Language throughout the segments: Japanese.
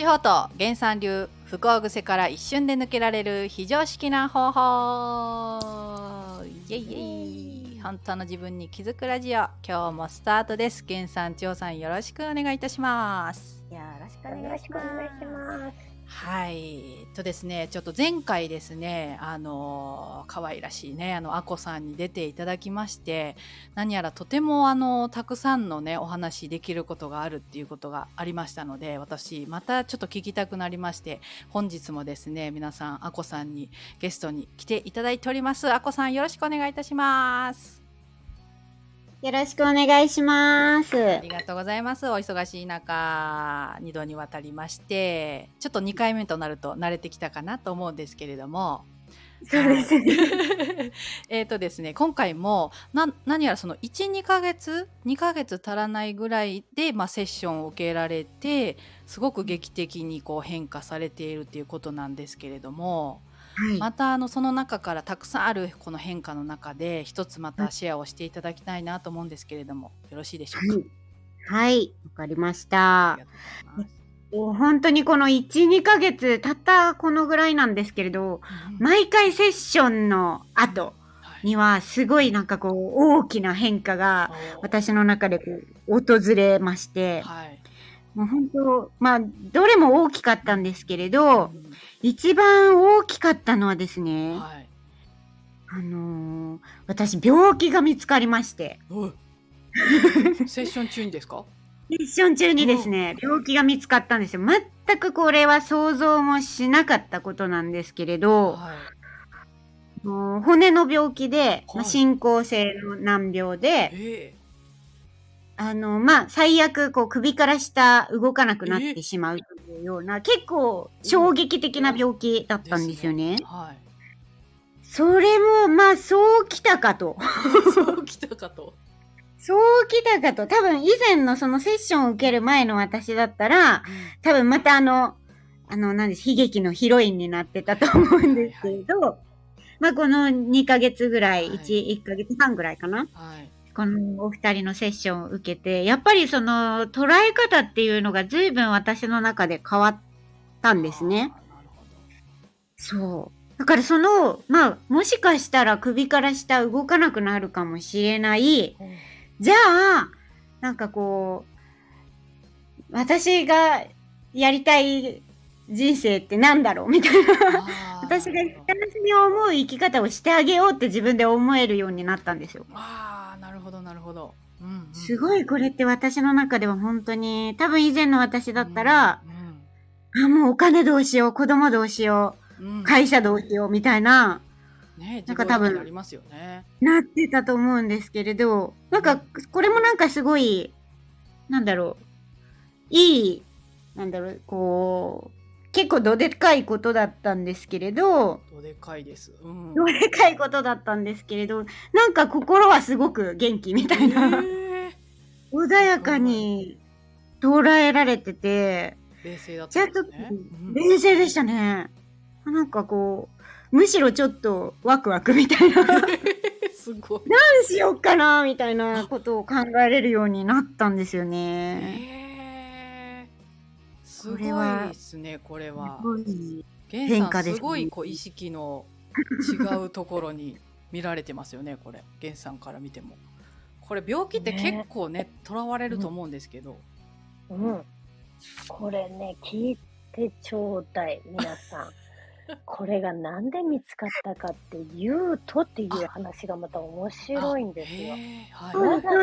地方と原産流不幸癖から一瞬で抜けられる非常識な方法イエイイエイ本当の自分に気づくラジオ今日もスタートです。原さん千代さんよろしくお願いいたします。よろしくお願いしますはい。とですねちょっと前回ですねあの可愛らしいねあのあこさんに出ていただきまして何やらとてもあのたくさんのねお話できることがあるっていうことがありましたので私またちょっと聞きたくなりまして本日もですね皆さんあこさんにゲストに来ていただいております。あこさんよろしくお願いいたします。よろしくお願いします。ありがとうございます。お忙しい中、2度にわたりまして、ちょっと2回目となると慣れてきたかなと思うんですけれども、そうですね。えっとですね、今回も、な、何やらその1、2ヶ月 ?2 ヶ月足らないぐらいで、まあ、セッションを受けられて、すごく劇的にこう変化されているっていうことなんですけれども、はい。またあのその中からたくさんあるこの変化の中で一つまたシェアをしていただきたいなと思うんですけれどもよろしいでしょうか？はい。はい。わかりました本当にこの1、2ヶ月、たったこのぐらいなんですけれど、毎回セッションの後はいには、すごいなんかこう、大きな変化が、私の中でこう、訪れまして、はいもう本当、まあ、どれも大きかったんですけれど、う一番大きかったのはですんね、はい。あのー私、病気が見つかりまして、セッション中にですか？セッション中にですね、病気が見つかったんですよ。全くこれは想像もしなかったことなんですけれど、はい。もう骨の病気で、まあはい。進行性の難病で、えあの、まあ、最悪、こう、首から下動かなくなってしまうというような、結構衝撃的な病気だったんですよね。はいそれも、まあ、そうきたかと。そうきたかと そうきたかと。多分、以前のそのセッションを受ける前の私だったら、多分またあの、あの、何です、悲劇のヒロインになってたと思うんですけれど、まあ、この2ヶ月ぐらい、はい1、1ヶ月半ぐらいかな。はいこのお二人のセッションを受けて、やっぱりその捉え方っていうのが随分私の中で変わったんですね。そう。だからその、まあ、もしかしたら首から下動かなくなるかもしれない。どじゃあ、なんかこう、私がやりたい人生ってなんだろう？みたいな。私が なるほど幸せに思う生き方をしてあげようって自分で思えるようになったんですよ。ほどなるほど。うんうん。すごいこれって私の中では本当に、多分以前の私だったら、あ、もうお金どうしよう、子供どうしようんうん。う、会社どうしようみたいな、ねなんか多分ね。なってたと思うんですけれど、なんか、これもなんかすごい、なんだろう、いい、なんだろう、こう、結構どでかいことだったんですけれど、どでかいです。うん。どでかいことだったんですけれど、なんか心はすごく元気みたいな、え穏やかに捉えられてて、ー冷静だっじゃあちょっとたんですねうん。冷静でしたね。なんかこう、むしろちょっとワクワクみたいな、何 すごい。しよっかな、みたいなことを考えれるようになったんですよね。えーすごいですねこれは。すごい。源変化ですね。すごいこう意識の違うところに見られてますよねこれ。源さんから見ても。これ病気って結構ねとらわれると思うんですけど、うん。これね、聞いてちょうだい、皆さん。これがなんで見つかったかっていうとっていう話がまた面白いんですよ。は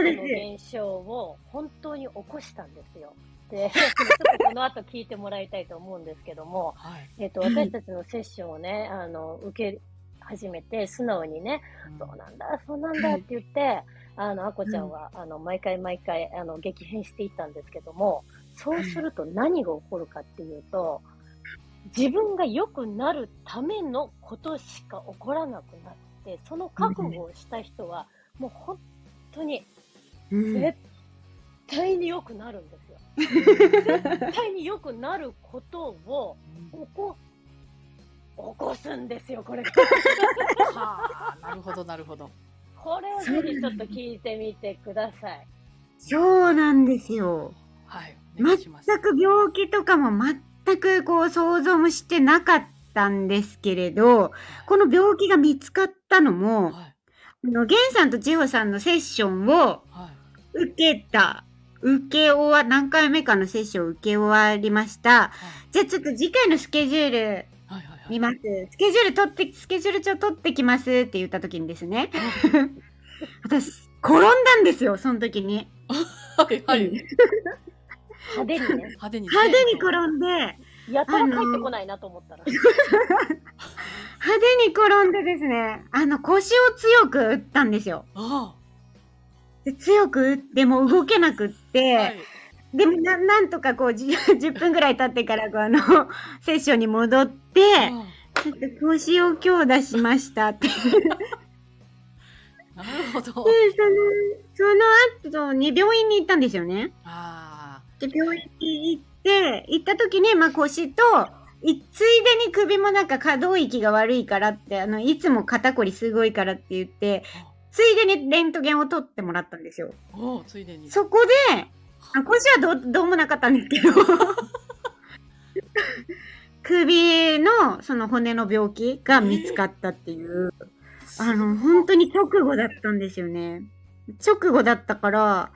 い。現象を本当に起こしたんですよ。この後聞いてもらいたいと思うんですけども、はい。えっと、私たちのセッションをね、あの、受け始めて、素直にね、うん。そうなんだ、そうなんだって言って、あの、あこちゃんは、あの、毎回毎回、あの、激変していったんですけども、そうすると何が起こるかっていうと、自分が良くなるためのことしか起こらなくなって、その覚悟をした人は、もう本当にうん。絶対に良くなるんですよ。絶対に良くなることを起こ、起こすんですよ、これが。はあなるほどなるほどこれをぜひちょっと聞いてみてください。そうなんですよ。はいい全く病気とかも全全くこう想像もしてなかったんですけれど、この病気が見つかったのも、はい。あの、ゲンさんと千穂さんのセッションをはい。受けた、受け終わ、何回目かのセッションを受け終わりました。じゃあちょっと次回のスケジュールはい。はい。はい。見ます。スケジュール取って、スケジュール帳取ってきますって言った時にですね、私、転んだんですよ、その時に。はい。はい。派手にね。派手にね。派手に転んで、やたら帰ってこないなと思ったら。派手に転んでですね、あの腰を強く打ったんですよ。あで強く打っても動けなくって、あ。はい。でもななんとかこうじ10分 ぐらい経ってからこうあの セッションに戻って、あちょっと腰を強打しましたって。で、その、あなるほど。その後に病院に行ったんですよね。あで、病院に行って、行った時に、まあ腰と、いついでに首もなんか可動域が悪いからって、あの、いつも肩こりすごいからって言って、ついでにレントゲンを取ってもらったんですよ。あ。おお、ついでに。そこで、あ腰はどうどうもなかったんですけど、首のその骨の病気が見つかったっていう、あの、本当に直後だったんですよね。直後だったから、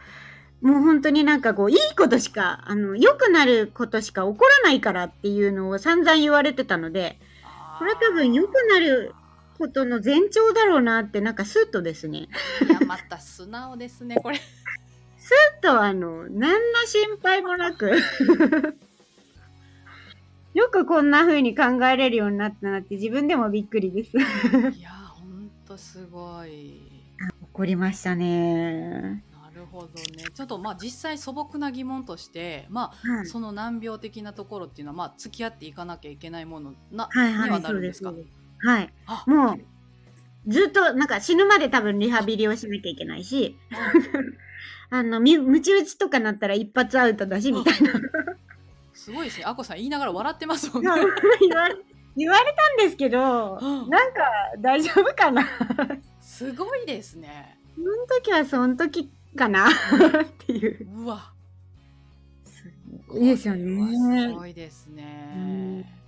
もう本当になんかこう、いいことしか、あの、良くなることしか起こらないからっていうのを散々言われてたので、これ多分良くなることの前兆だろうなって、なんかスッとですね、いや、また素直ですね、これ。スッとあの、何の心配もなく、よくこんな風に考えれるようになったなって自分でもびっくりです。いや、ほんとすごい。怒りましたね。なるほどね。ちょっとまあ実際素朴な疑問として、まあはい。その難病的なところっていうのはまあ付き合っていかなきゃいけないものな、はいにははい、そうですす。なるんでかそう。ですはい。あ、もう、ずっと、なんか死ぬまで多分リハビリをしなきゃいけないし、あの、み、ムチ打ちとかなったら一発アウトだし、みたいな。すごいですね。あこさん言いながら笑ってますもんね。言われ、言われたんですけど、うんなんか大丈夫かなすごいですね。その時はその時かなっていう。うわ。いいですよこれはすね。ごいですね。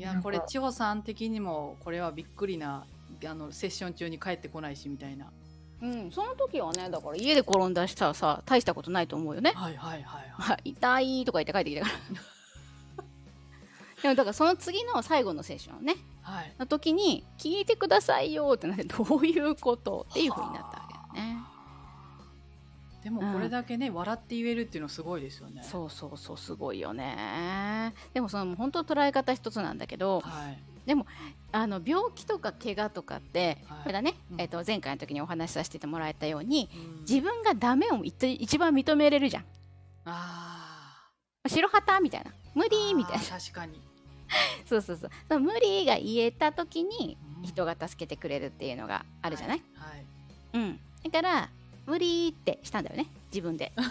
いや、これ、千穂さん的にも、これはびっくりな、あの、セッション中に帰ってこないし、みたいな。うん、その時はねだから家で転んだしたらさ大したことないと思うよね。はいはいはいはい。は い痛いとか言って帰ってきたから。でもだからその次の最後のセッションねはい。の時に聞いてくださいよってなってどういうことっていう風になったわけだね。でもこれだけね、笑って言えるっていうのすごいですよね。そうそうそうすごいよね。でもその本当捉え方一つなんだけどはい。あの病気とか怪我とかって、はいこれだね、うんえっと前回の時にお話しさせてもらえたようにうん自分がダメを一一番認めれるじゃん。あ白旗みたいな無ー理みたいな確かに。そうそうそうその無理が言えた時にうん人が助けてくれるっていうのがあるじゃない、はい。うんだから無理ってしたんだよね自分で。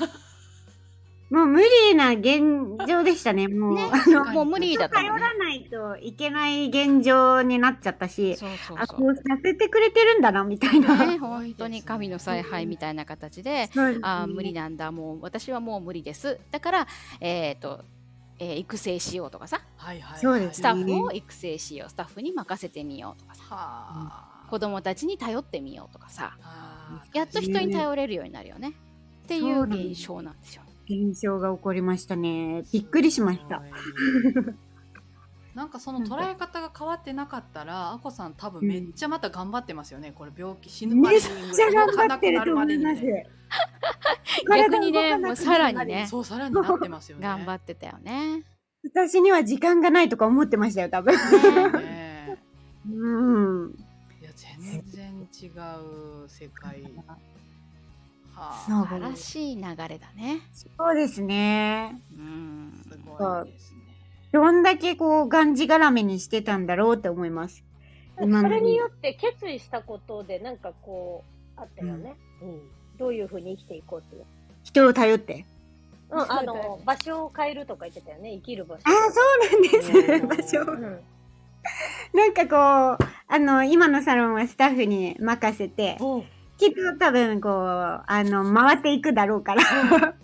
もう無理な現状でしたね。もう、ねあの、もう無理だったね。らないといけない現状になっちゃったし、そうそうあ、そこうさせてくれてるんだな、みたいな。ね本当に神の采配みたいな形でですね。あー無理なんだもう私はもう無理です。だからえっ、と、えー育成しようとかさ。はいはいはい。そうですスタッフを育成しよう。スタッフに任せてみようとかさ。はあ。子供たちに頼ってみようとかさやっと人に頼れるようになるよねっていそう現象なんですよ。現象が起こりましたね。びっくりしました。なんかその捉え方が変わってなかったら、あこさん多分めっちゃまた頑張ってますよね。これ病気死ぬまでめっにちゃ頑張ってると思います。逆にね 体動かなくなるもうさらにねそう、さらになってますよね。頑張ってたよね。私には時間がないとか思ってましたよ、多分。ね うん。違う世界。はあ、素晴らしい流れだね。そうですね。うん。すごいですね。どんだけこう、がんじがらめにしてたんだろうって思います。それによって決意したことで、なんかこう、あったよね。どういうふうに生きていこうっていう。人を頼って。うん、あの、場所を変えるとか言ってたよね。生きる場所。ああ、そうなんうんです。場所。うん。なんかこう、あの、今のサロンはスタッフに任せて、きっと多分こう、あの、回っていくだろうから。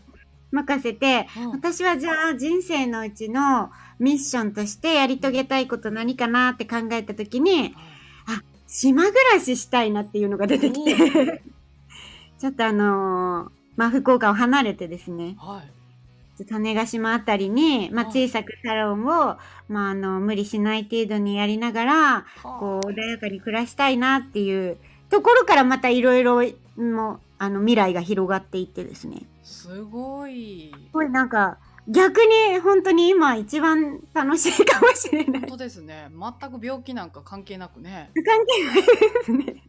任せて、うん私はじゃあ人生のうちのミッションとしてやり遂げたいこと何かなって考えた時に、島暮らししたいなっていうのが出てきて、ちょっとあのーまあ、福岡を離れてですね、はい。種子島あたりに、まあ、はい小さくサロンを、まあ、あの、無理しない程度にやりながら、こう、う穏やかに暮らしたいなっていうところからまたいろいろ、もう、あの、未来が広がっていってですね。すごい。これなんか、逆に本当に今一番楽しいかもしれない。本当ですね。全く病気なんか関係なくね。関係ないですね。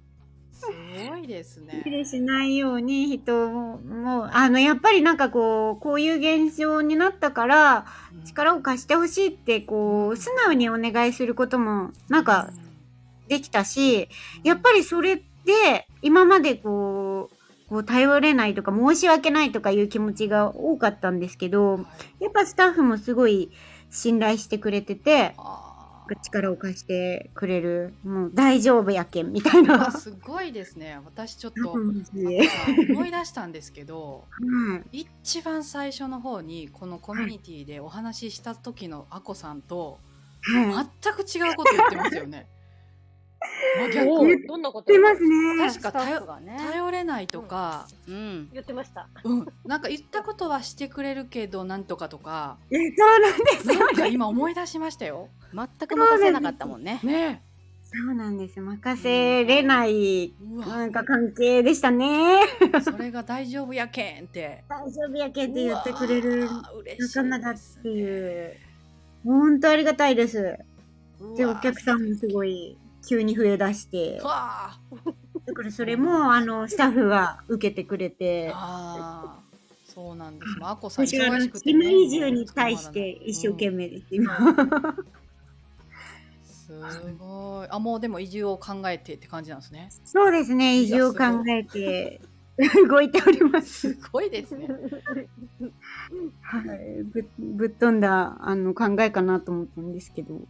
すごいですね。失礼しないように人も、もう、あの、やっぱりなんかこう、こういう現象になったから、うん。力を貸してほしいって、こう、素直にお願いすることも、なんか、できたし、やっぱりそれで、今までこう、こう頼れないとか申し訳ないとかいう気持ちが多かったんですけど、はい。やっぱスタッフもすごい信頼してくれてて、力を貸してくれる、もう大丈夫やけんみたいな。あすごいですね。私ちょっとうん思い出したんですけど、はい一番最初の方にこのコミュニティでお話しした時のあこさんとはい。全く違うこと言ってますよね。どんなこと言ってますね。確かスタッフがね。頼れないとか、うん。言ってました。うん、なんか言ったことはしてくれるけどなんとかとか、えそうなんですよなんかね。今思い出しましたよ。全く任せなかったもんね。ねそうなんです。任せれない、なんか関係でしたね。それが大丈夫やけんって。大丈夫やけんって言ってくれる仲間だっていう。本当ありがたいです。で、お客さんもすごい急に増え出してだからそれも、あの、スタッフが受けてくれーて、あーそうなんです。まああこさん忙しくて、ね、島移住に対して一生懸命です、今。すごい。あ、もうでも移住を考えてって感じなんですね。そうですね、移住を考えて動いておりますす。ごいですね。はい、ぶぶっ飛んだあの考えかなと思ったんですけど、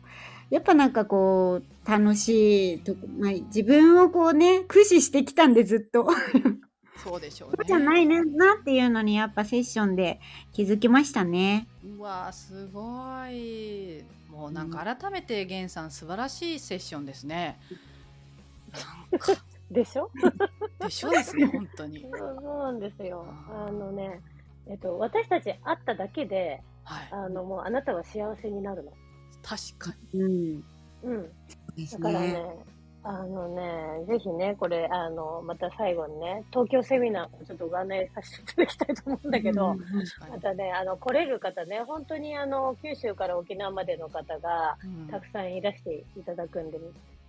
やっぱなんかこう、楽しいとこ、まあ、自分をこうね、駆使してきたんでずっと。そうでしょうね。そうじゃないねなっていうのにやっぱセッションで気づきましたね。うわーすごい。もうなんか改めて源さん素晴らしいセッションですね。なんかでしょ？でしょですね本当に。そうそうなんですよ。あのね、えっと、私たち会っただけで、はい。あの、もうあなたは幸せになるの。確かうん。うん。ですだからね、ね。あのね、ぜひね、これ、あの、また最後にね、東京セミナーをちょっとご案内させていただきたいと思うんだけど、うん。またね、あの、来れる方ね、本当にあの、九州から沖縄までの方が、うんたくさんいらしていただくんで、っ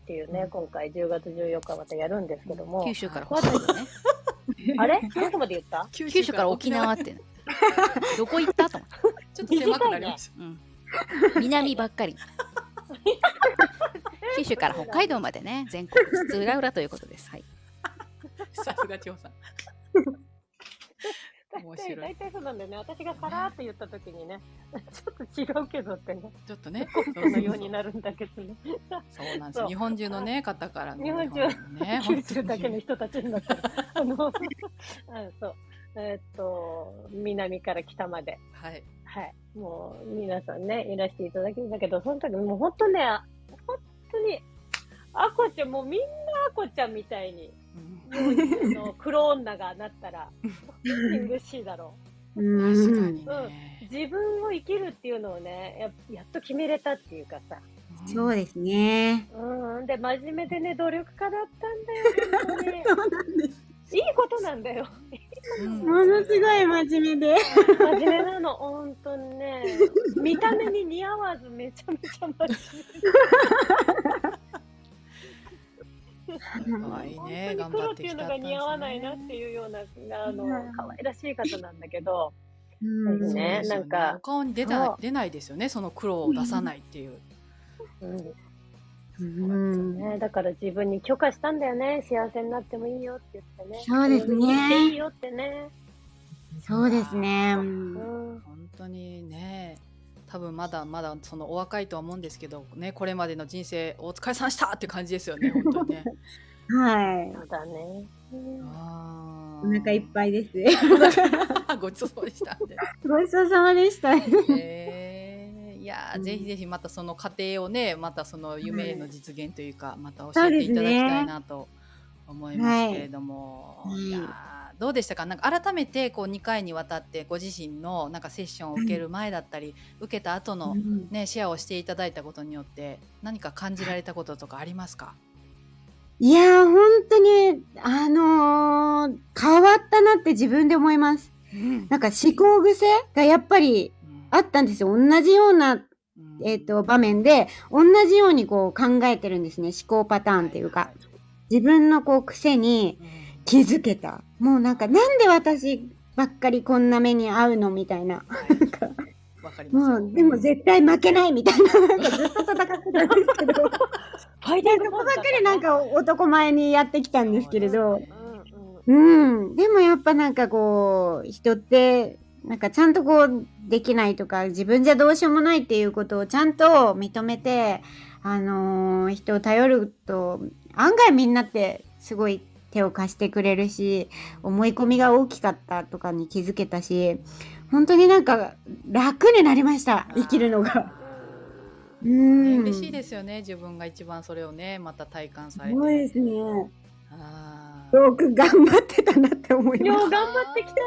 ていうね、うん今回10月14日またやるんですけども、九州から北海道ね。あれ？どこまで言った？九九州から沖縄って。どこ行った？と思って。ちょっと狭くなりましうん。南ばっかり。九州から北海道までね、全国津々浦々ということです。はい。た。さすが千穂さん。面大体、白い大体そうなんだよね。私がさらーっと言った時にね、ちょっと違うけどってね、ちょっとね。そのようになるんだけどね。そうなんです日本中のね方からの日本中のね九州だけの人たちになってる。あの、あそう。えーっと、南から北まで。はい。はい。もう、皆さんね、いらしていただけるんだけど、その時、もう本当ね、本当に、あこちゃん、もうみんなあこちゃんみたいに、うんあの黒女がなったら、本当に嬉しいだろう確かん。にう。うん。ね。自分を生きるっていうのをね、ややっと決めれたっていうかさ。そうですね。うん。で、真面目でね、努力家だったんだよ、本当に。そうなんです。いいことなんだよ。うん。ものすごい真面目で。真面目なの、本当にね。見た目に似合わず、めちゃめちゃ真面すごいね本当に黒張ってていうのが似合わないなっていうような、あの、可愛らしい方なんだけど、ねなんかお顔に出そないう出ないですよねその黒を出さないっていう。うんうんね、だから自分に許可したんだよね。幸せになってもいいよって言ってね。そうですねいいよってね。そうですね。ううんん。本当にね多分まだまだそのお若いとは思うんですけどねこれまでの人生お疲れさんしたって感じですよね本当にね。はい。そうだね。うんあお腹いっぱいです。ごちそうさまでした。ごちそうさまでした。えーいやー、うん。ぜひぜひまたその過程をねまたその夢への実現というか、また教えていただきたいなと思いますけれども、はい。いやーどうでしたか？なんか改めてこう2回にわたってご自身のなんかセッションを受ける前だったり、受けた後の、うん。ね、シェアをしていただいたことによって何か感じられたこととかありますか、いやー、本当に、あのー変わったなって自分で思います。なんか思考癖がやっぱりうんあったんですよ。同じような、うんえっ、と、場面で、同じようにこう考えてるんですね。思考パターンっていうか。自分のこう癖にうん気づけた。もうなんか、なんで私ばっかりこんな目に遭うのみたいな。なんか、もう、でも絶対負けないみたいな。なんかずっと戦ってたんですけど。ファイティングそこばっかりなんか男前にやってきたんですけれど。うん。でもやっぱなんかこう、人って、なんかちゃんとこう、できないとか、自分じゃどうしようもないっていうことをちゃんと認めて、あのー人を頼ると、案外みんなってすごい手を貸してくれるし、思い込みが大きかったとかに気づけたし、本当になんか楽になりました、生きるのが。うねん。嬉しいですよね自分が一番それをねまた体感されてすごいですね。あーよく頑張ってたなって思いようます。頑張ってきたね。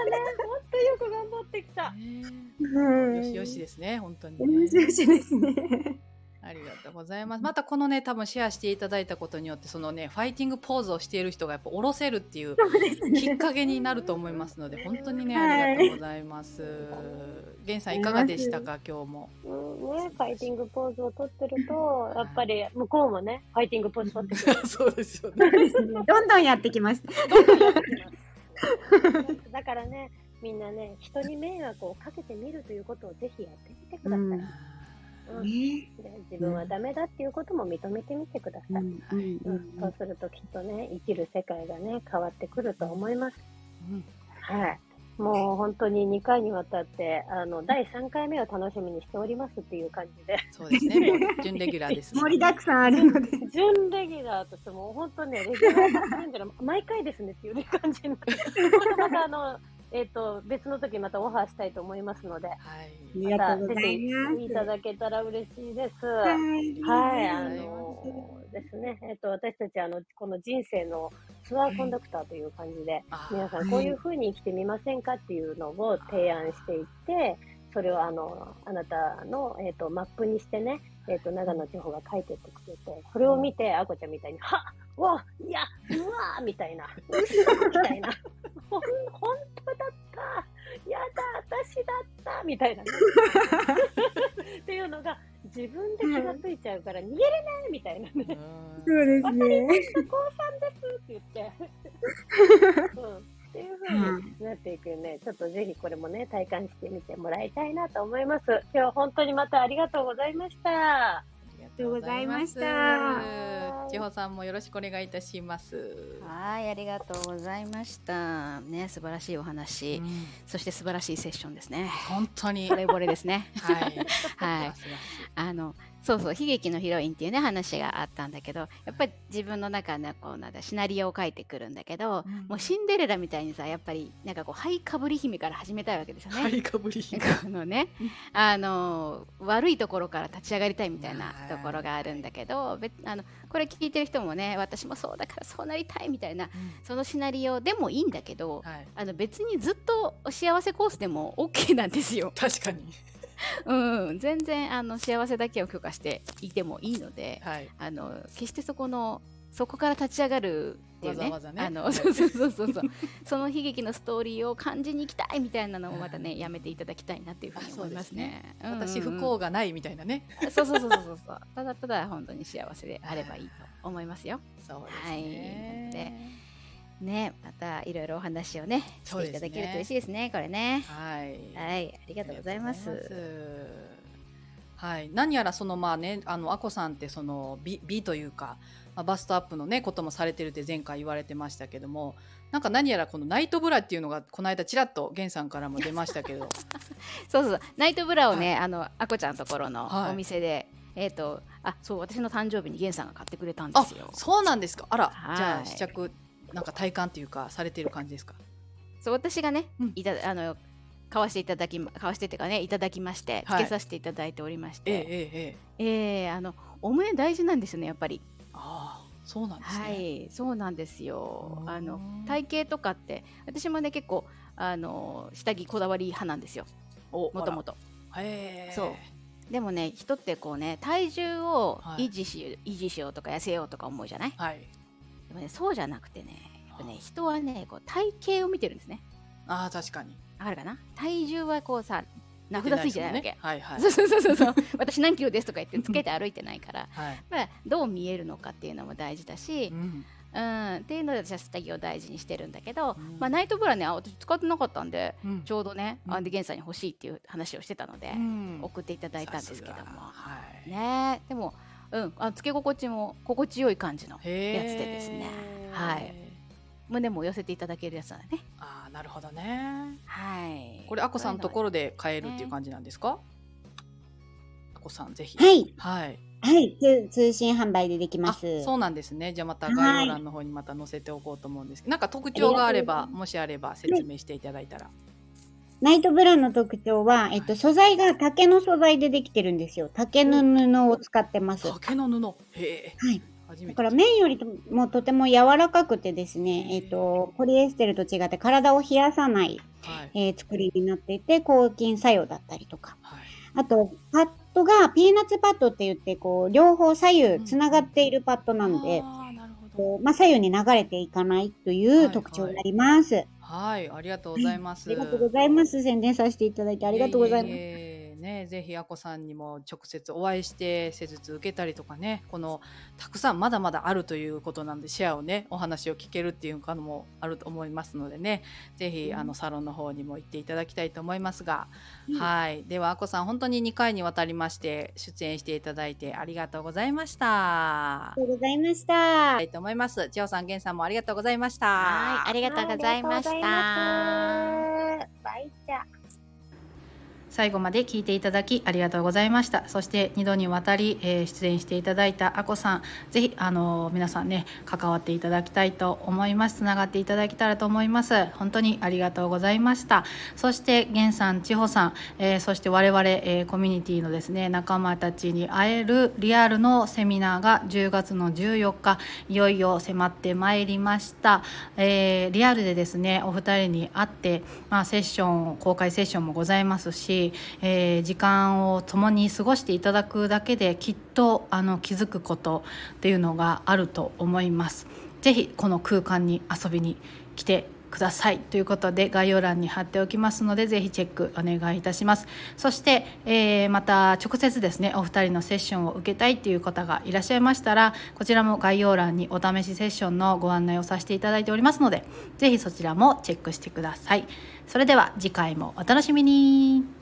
本当よく頑張ってきた。ねうんよしよしですね本当にね、よしよしですね。ありがとうございますまたこのね多分シェアしていただいたことによってそのねファイティングポーズをしている人がやっぱ下ろせるっていうきっかけになると思いますので本当にねありがとうございます。源さんいかがでしたか？今日も。うんね、ファイティングポーズを取ってると、やっぱり向こうもね、ファイティングポーズ取ってくる。そうですよね。どんどんやってきます。だからね、みんなね、人に迷惑をかけてみるということをぜひやってみてください。うんうんねで自分はダメだっていうことも認めてみてください。うんうんうんそうするときっとね、生きる世界がね、変わってくると思います。うんはい。もう本当に2回にわたって、あの、第3回目を楽しみにしておりますっていう感じで、そうですね。もう準レギュラーです。盛りだくさんあるので。準レギュラーとしても、本当ね、レギュラーない毎回ですねっていう感じになって、またあの、えっ、と、別の時またオファーしたいと思いますので、はい。ありまがとうござた出ていただけたら嬉しいです。はい。はい、あありがとうのございますですね、えっ、と、私たち、あの、この人生のツアーコンダクターという感じで、あー皆さんこういう風に生きてみませんかっていうのを提案していって、それをあの、あなたの、えっ、と、マップにしてね、えっ、と、長野地方が書いてってくれて、それを見て、あこちゃんみたいに、はっわいやうわーみたいな、嘘みたいな、本当だったやだ私だったみたいなね。っていうのが、自分で気がついちゃうから、逃げれないみたいなね。うんそうですね。した、高3ですって言って。うん。っていう風になっていくよね。ちょっとぜひこれもね、体感してみてもらいたいなと思います。今日は本当にまたありがとうございました。ありがとうございました。千穂さんもよろしくお願いいたします。はい、ありがとうございました。ね、素晴らしいお話、うんそして素晴らしいセッションですね。本当に。惚れ惚れですね。はい。はいあのそうそう悲劇のヒロインっていうね話があったんだけどやっぱり自分の中のこうなんだシナリオを書いてくるんだけど、うんもうシンデレラみたいにさやっぱりなんかこうハイかぶり姫から始めたいわけですよね。はい、かぶり。このね、あの悪いところから立ち上がりたいみたいなところがあるんだけど別あのこれ聞いてる人もね私もそうだからそうなりたいみたいなそのシナリオでもいいんだけど、はい。あの別にずっと幸せコースでも OK なんですよ。確かに。うん、全然あの幸せだけを許可していてもいいのではい。あの決してそこのそこから立ち上がるっていうねわざわざねあの そうそうそうそうそうその悲劇のストーリーを感じに行きたいみたいなのをまたねやめていただきたいなっていうふうに思いますね。うんうんうん私不幸がないみたいなね。そうそうそうそうそうただただ本当に幸せであればいいと思いますよ。そうですはいね。ねまたいろいろお話をねしていただけると嬉しいですねこれね。はい。はいありがとうございます。はい、何やらそのまあねあのあこさんってその美美というか、まあ、バストアップのねこともされてるって前回言われてましたけどもなんか何やらこのナイトブラっていうのがこの間ちらっと源さんからも出ましたけどそうそうナイトブラをね、あのあこちゃんのところのはいお店で、えっ、とあそう私の誕生日にゲンさんが買ってくれたんであすよ。そうなんですかあらはいじゃあ試着なんか体感っていうかされてる感じですか？そう私がね、うんいたあの買わしていただきま買わしてってかねいただきましてはいつけさせていただいておりましええて、えええええーあのお胸大事なんですよねやっぱり。ああそうなんですね。はい、そうなんですよ。あのうん体型とかって私もね結構あの下着こだわり派なんですよ。おもともと。へえ。そうでもね人ってこうね体重をはい維持し,、維持しようとか痩せようとか思うじゃない？はい。でもねそうじゃなくてねやっぱね人はねこう体型を見てるんですね。ああ確かに。わかるかな？体重はこうさ名札ついてないわけ。ね。はいはい。そうそうそうそうそう 私何キロですとか言ってつけて歩いてないから、はい。まあ、どう見えるのかっていうのも大事だしう、ん。うん、っていうので私は下着を大事にしてるんだけど、うんまあ、ナイトブラねあ私使ってなかったんでうんちょうどね、うんアンディゲンさんに欲しいっていう話をしてたので、うん送っていただいたんですけどもはい。ねでも、うん、あつけ心地も心地よい感じの。やつでですねはい。胸も寄せていただけるやつなんでねああなるほどね。はいこれあこさんのところろで買えるっていう感じなんですか？あこさんぜひ。はい。はい。はい。通通信販売でできまあす。そうなんですね。じゃあまた概要欄の方にまた載せておこうと思うんですけど、なんか特徴があればもしあれば説明していただいたら。ナイトブラの特徴は、えっと、素材が竹の素材でできてるんですよ。竹の布を使ってます。は竹の布。へえ。い。初めて。だから綿よりもとても柔らかくてですね、えっと、ポリエステルと違って体を冷やさない、はい。えー作りになっていて、抗菌作用だったりとか。はい。あと、パッドがピーナッツパッドって言って、こう、両方左右つながっているパッドなんで、なるほど。まあ、左右に流れていかないという特徴があります。はい、ありがとうございます。ありがとうございます。宣伝させていただいてありがとうございます。えいえいえね、ぜひあこさんにも直接お会いして施術受けたりとかねこのたくさんまだまだあるということなんでシェアをねお話を聞けるっていうのもあると思いますのでねぜひあのサロンの方にも行っていただきたいと思いますが、うん。はい。ではあこさん本当に2回にわたりまして出演していただいてありがとうございました。ありがとうございました。た。いと思います。千代さん源さんもありがとうございました。はいありがとうございました。バイチャ最後まで聞いていただきありがとうございました。そして2度にわたり、えー出演していただいたあこさんぜひあの皆さんね関わっていただきたいと思います。つながっていただけたらと思います。本当にありがとうございました。そして源さん千穂さん、えーそして我々、えーコミュニティのですね仲間たちに会えるリアルのセミナーが10月の14日いよいよ迫ってまいりました、えーリアルでですねお二人に会って、まあ、セッション公開セッションもございますしえー時間を共に過ごしていただくだけできっとあの気づくことっていうのがあると思います。ぜひこの空間に遊びに来てください。ということで概要欄に貼っておきますのでぜひチェックお願いいたします。そして、えーまた直接ですねお二人のセッションを受けたいという方がいらっしゃいましたらこちらも概要欄にお試しセッションのご案内をさせていただいておりますのでぜひそちらもチェックしてください。それでは次回もお楽しみに。